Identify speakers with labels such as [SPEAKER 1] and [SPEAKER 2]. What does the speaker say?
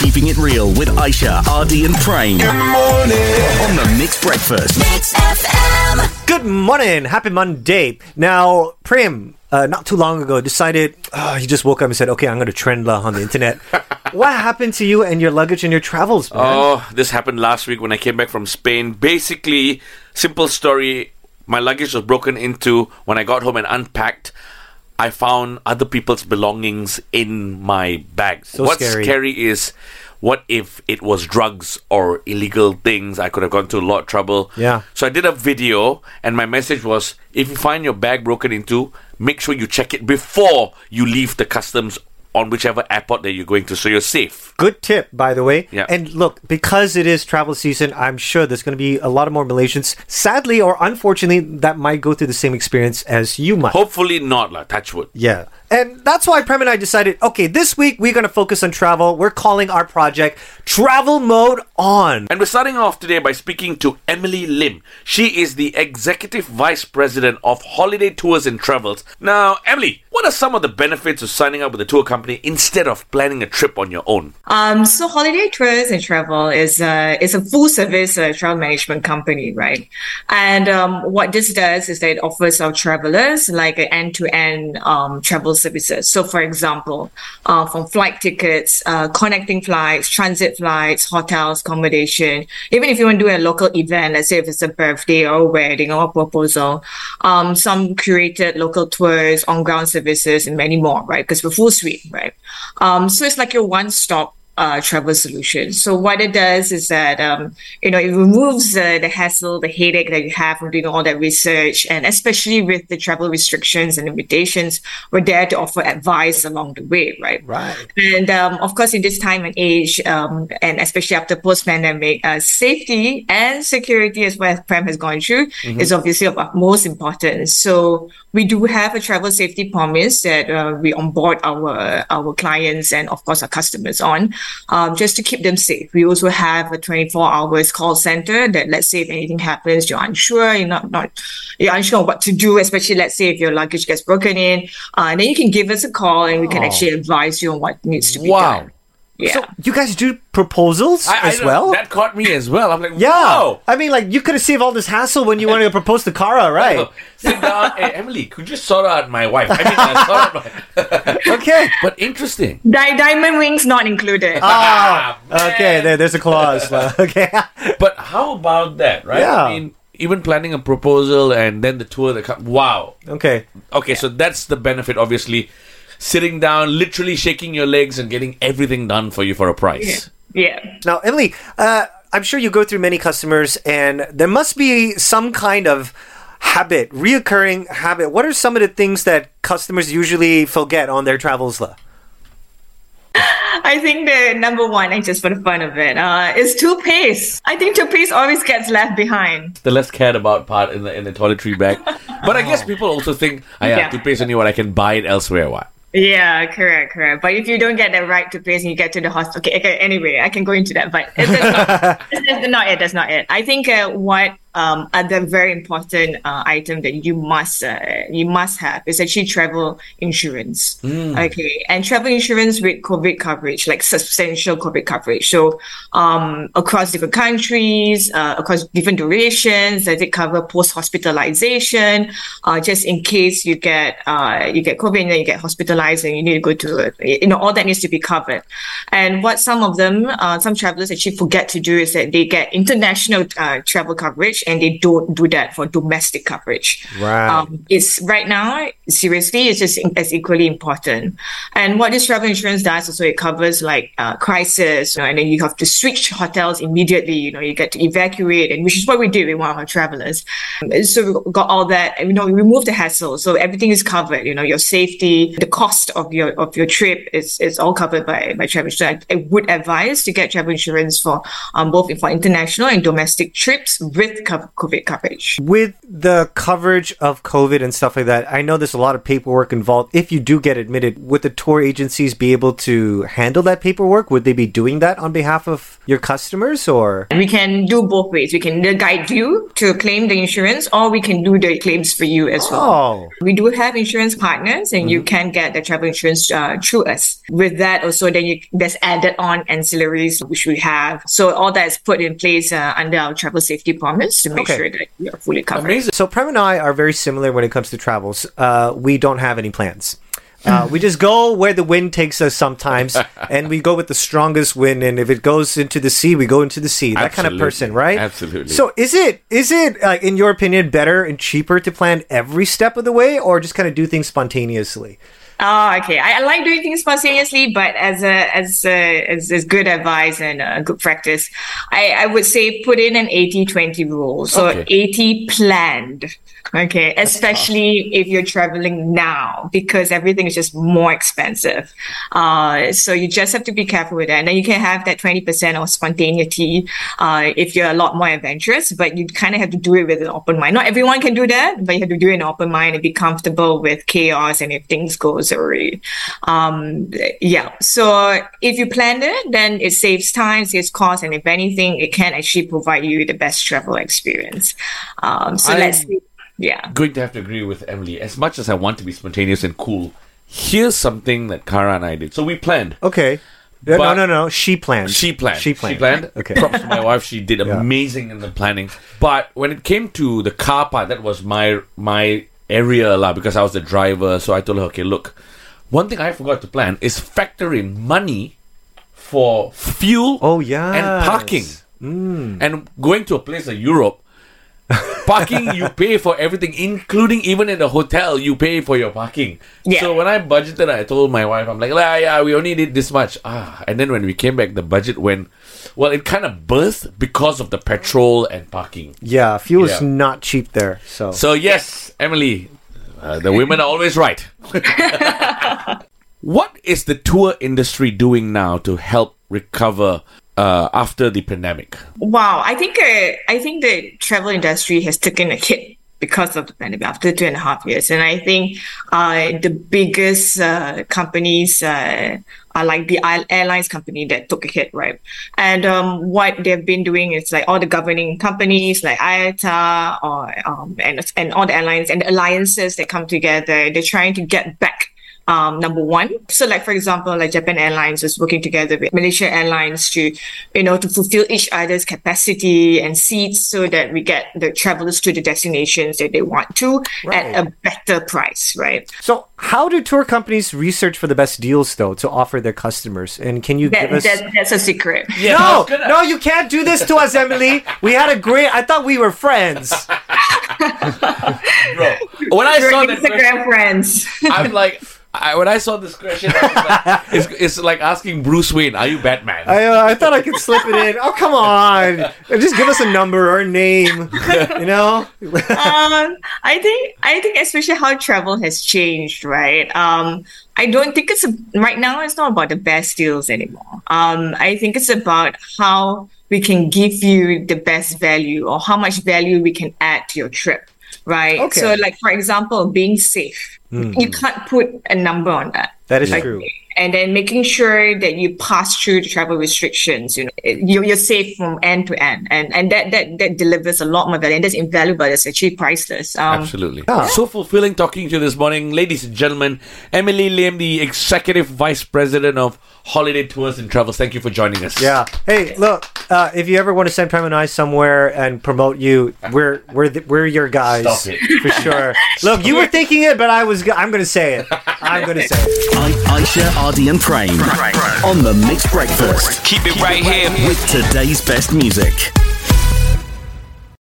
[SPEAKER 1] Keeping it real with Aisha, Ardy, and Prem. Good morning on the Mix Breakfast.
[SPEAKER 2] Mix FM.
[SPEAKER 3] Good morning. Happy Monday. Now, Prem, uh, not too long ago, decided, uh, he just woke up and said, okay, I'm going to trend lah on the internet. what happened to you and your luggage and your travels, man?
[SPEAKER 4] Oh, this happened last week when I came back from Spain. Basically, simple story. My luggage was broken into when I got home and unpacked. I found other people's belongings in my bag.
[SPEAKER 3] So
[SPEAKER 4] What's
[SPEAKER 3] scary.
[SPEAKER 4] is what if it was drugs or illegal things? I could have gone to a lot of trouble.
[SPEAKER 3] Yeah.
[SPEAKER 4] So I did a video, and my message was if you find your bag broken into, make sure you check it before you leave the customs on whichever airport that you're going to so you're safe.
[SPEAKER 3] Good tip, by the way.
[SPEAKER 4] Yeah.
[SPEAKER 3] And look, because it is travel season, I'm sure there's going to be a lot of more Malaysians, sadly or unfortunately, that might go through the same experience as you might.
[SPEAKER 4] Hopefully not, like touch wood.
[SPEAKER 3] Yeah. And that's why Prem and I decided, okay, this week we're going to focus on travel. We're calling our project Travel Mode On.
[SPEAKER 4] And we're starting off today by speaking to Emily Lim. She is the Executive Vice President of Holiday Tours and Travels. Now, Emily, what are some of the benefits of signing up with a tour company instead of planning a trip on your own?
[SPEAKER 5] Um, so Holiday Tours and Travel is a, is a full service uh, travel management company, right? And um, what this does is that it offers our travelers like an end to end um travel services. So, for example, uh, from flight tickets, uh, connecting flights, transit flights, hotels, accommodation. Even if you want to do a local event, let's say if it's a birthday or a wedding or a proposal, um, some curated local tours, on ground services, and many more, right? Because we're full suite, right? Um, so it's like your one stop uh, travel solution. So what it does is that um, you know it removes uh, the hassle, the headache that you have from doing all that research, and especially with the travel restrictions and limitations, we're there to offer advice along the way, right?
[SPEAKER 3] Right.
[SPEAKER 5] And um, of course, in this time and age, um, and especially after post-pandemic, uh, safety and security, as well as Prem has gone through, is obviously of utmost importance. So we do have a travel safety promise that uh, we onboard our our clients and of course our customers on, um, just to keep them safe. We also have a 24 hours call center that let's say if anything happens, you're unsure, you're not not you're unsure what to do, especially let's say if your luggage gets broken in, uh, and then you can give us a call and we can
[SPEAKER 3] Oh.
[SPEAKER 5] actually advise you on what needs to be
[SPEAKER 4] Wow.
[SPEAKER 5] done. Yeah.
[SPEAKER 3] So you guys do proposals
[SPEAKER 4] I- I
[SPEAKER 3] as
[SPEAKER 4] know,
[SPEAKER 3] well?
[SPEAKER 4] That caught me as well. I'm like,
[SPEAKER 3] yeah.
[SPEAKER 4] wow.
[SPEAKER 3] I mean, like, you could have saved all this hassle when you wanted to propose to Kara, right?
[SPEAKER 4] Sit down. Hey, Emily, could you sort out my wife? I mean, uh, sort out my...
[SPEAKER 3] Okay.
[SPEAKER 4] but interesting.
[SPEAKER 5] Di- diamond wings not included.
[SPEAKER 3] Ah,
[SPEAKER 4] man.
[SPEAKER 3] okay, there, there's a clause. okay.
[SPEAKER 4] But how about that, right?
[SPEAKER 3] Yeah.
[SPEAKER 4] I mean, even planning a proposal and then the tour that comes. Wow.
[SPEAKER 3] Okay.
[SPEAKER 4] Okay, so that's the benefit, obviously. Sitting down, literally shaking your legs and getting everything done for you for a price.
[SPEAKER 5] yeah.
[SPEAKER 3] Now, Emily, uh, I'm sure you go through many customers, and there must be some kind of habit, reoccurring habit. What are some of the things that customers usually forget on their travels? lah?
[SPEAKER 5] I think the number one, and just for the fun of it, uh, is toothpaste. I think toothpaste always gets left behind.
[SPEAKER 4] The less cared about part in the in the toiletry bag. But I guess people also think, oh, yeah,
[SPEAKER 5] Yeah.
[SPEAKER 4] toothpaste only what I can buy it elsewhere. What?
[SPEAKER 5] Yeah, correct, correct. But if you don't get the right to place and you get to the hospital, okay, okay, anyway, I can go into that, but it's that's not, that's not it. That's not it. I think uh, what um, other very important uh, item that you must uh, you must have is actually travel insurance. Okay, and travel insurance with COVID coverage, like substantial COVID coverage. So um, across different countries, uh, across different durations, does it cover post hospitalization? Uh, just in case you get uh, you get COVID and then you get hospitalized and you need to go to you know all that needs to be covered. And what some of them, uh, some travelers actually forget to do is that they get international uh, travel coverage and they don't do that for domestic coverage.
[SPEAKER 3] Right.
[SPEAKER 5] Um, it's right now, seriously, it's just as equally important. And what this travel insurance does also, it covers like uh, crisis, you know, and then you have to switch hotels immediately. You know, you get to evacuate, and which is what we did with one of our travelers. So we got all that, and, you know, we removed the hassle, so everything is covered. You know, your safety, the cost of your of your trip is is all covered by by travel insurance. I, I would advise to get travel insurance for um both for international and domestic trips with COVID coverage.
[SPEAKER 3] With the coverage of COVID and stuff like that, I know there's a lot of paperwork involved. If you do get admitted, would the tour agencies be able to handle that paperwork? Would they be doing that on behalf of your customers or?
[SPEAKER 5] We can do both ways. We can guide you to claim the insurance or we can do the claims for you as well.
[SPEAKER 3] Oh.
[SPEAKER 5] We do have insurance partners and you can get the travel insurance uh, through us. With that also then you, there's added on ancillaries which we have. So all that is put in place uh, under our travel safety promise to make
[SPEAKER 3] Okay.
[SPEAKER 5] sure that you're fully covered.
[SPEAKER 4] Amazing.
[SPEAKER 3] So Prem and I are very similar when it comes to travels. Uh, we don't have any plans. Uh, we just go where the wind takes us sometimes, and we go with the strongest wind. And if it goes into the sea, we go into the sea. That kind of person, right?
[SPEAKER 4] Absolutely.
[SPEAKER 3] So is it is it uh, in your opinion better and cheaper to plan every step of the way, or just kind of do things spontaneously?
[SPEAKER 5] Oh, okay. I, I like doing things spontaneously, but as a as a, as, as good advice and uh, good practice, I, I would say put in an 80-20 rule. So
[SPEAKER 4] Okay.
[SPEAKER 5] 80 planned. Okay, especially if you're traveling now because everything is just more expensive. Uh, so you just have to be careful with that. And then you can have that 20% of spontaneity uh, if you're a lot more adventurous, but you kind of have to do it with an open mind. Not everyone can do that, but you have to do it in an open mind and be comfortable with chaos and if things goes awry. Um, yeah. So if you plan it, then it saves time, saves cost, and if anything, it can actually provide you the best travel experience. Um, so
[SPEAKER 4] I'm-
[SPEAKER 5] let's see. Yeah.
[SPEAKER 4] going to have to agree with Emily. As much as I want to be spontaneous and cool, here's something that Kara and I did. So we planned.
[SPEAKER 3] Okay. no,
[SPEAKER 4] But-
[SPEAKER 3] no, no. She planned.
[SPEAKER 4] She planned.
[SPEAKER 3] She planned.
[SPEAKER 4] She planned.
[SPEAKER 3] Okay.
[SPEAKER 4] Props to my wife. She did amazing in the planning. But when it came to the car part, that was my my area lah because I was the driver. So I told her, okay, look, one thing I forgot to plan is factor in money for fuel.
[SPEAKER 3] Oh, yeah,
[SPEAKER 4] and parking. Mm. And going to a place like Europe. Parking you pay for everything including even in the hotel you pay for your parking
[SPEAKER 5] Yeah.
[SPEAKER 4] so when i budgeted i told my wife i'm like ah, yeah we only need this much ah and then when we came back the budget went well it kind of burst because of the petrol and parking
[SPEAKER 3] Yeah, fuel is
[SPEAKER 4] Yeah.
[SPEAKER 3] not cheap there. So,
[SPEAKER 4] so yes emily uh, the women are always right what is the tour industry doing now to help recover uh, after the pandemic
[SPEAKER 5] Wow, I think uh, I think the travel industry has taken a hit because of the pandemic after two and a half years, and I think uh, the biggest uh, companies uh, are like the airlines company that took a hit, right? And um, what they've been doing is like all the governing companies like IATA or um, and and all the airlines and the alliances that come together. They're trying to get back um, number one. So, like for example, like Japan Airlines is working together with Malaysia Airlines to, you know, to fulfill each other's capacity and seats, so that we get the travelers to the destinations that they want to
[SPEAKER 3] Right.
[SPEAKER 5] at a better price, right?
[SPEAKER 3] so how do tour companies research for the best deals though to offer their customers? And can you
[SPEAKER 5] That,
[SPEAKER 3] give us?
[SPEAKER 5] that, that's a secret.
[SPEAKER 4] yeah
[SPEAKER 3] no, no, you can't do this to us, Emily. We had a great. I thought we were friends.
[SPEAKER 4] bro when i
[SPEAKER 5] We're
[SPEAKER 4] saw that
[SPEAKER 5] Instagram friends.
[SPEAKER 4] I'm like, I, when I saw this question, I was like, it's, it's like asking Bruce Wayne, "Are you Batman?"
[SPEAKER 3] I, uh, I thought I could slip it in. Oh, come on. Just give us a number or a name. You know?
[SPEAKER 5] um, I think I think especially how travel has changed, right? Um, I don't think it's a, right now. It's not about the best deals anymore. Um, I think it's about how we can give you the best value or how much value we can add to your trip, right?
[SPEAKER 3] Okay.
[SPEAKER 5] So, like for example, being safe. Hmm. You can't put a number on that
[SPEAKER 3] That is
[SPEAKER 5] like,
[SPEAKER 3] true.
[SPEAKER 5] And then making sure that you pass through the travel restrictions. You know, you're, you're safe from end to end, and and that that that delivers a lot more value, and that's invaluable. It's actually priceless. Um,
[SPEAKER 4] Absolutely.
[SPEAKER 3] Yeah.
[SPEAKER 4] So fulfilling talking to you this morning, ladies and gentlemen. Emily Lim, the Executive Vice President of Holiday Tours and Travels. Thank you for joining us.
[SPEAKER 3] Yeah. Hey, look. Uh, if you ever want to send Prem and I somewhere and promote you, we're we're the, we're your guys
[SPEAKER 4] Stop it.
[SPEAKER 3] for sure. look, you were thinking it, but I was. I'm going to say it. I'm going to say it.
[SPEAKER 1] I- Aisha, Ardy, and Prem on the Mix Breakfast
[SPEAKER 2] Keep it right here.
[SPEAKER 1] with today's best music.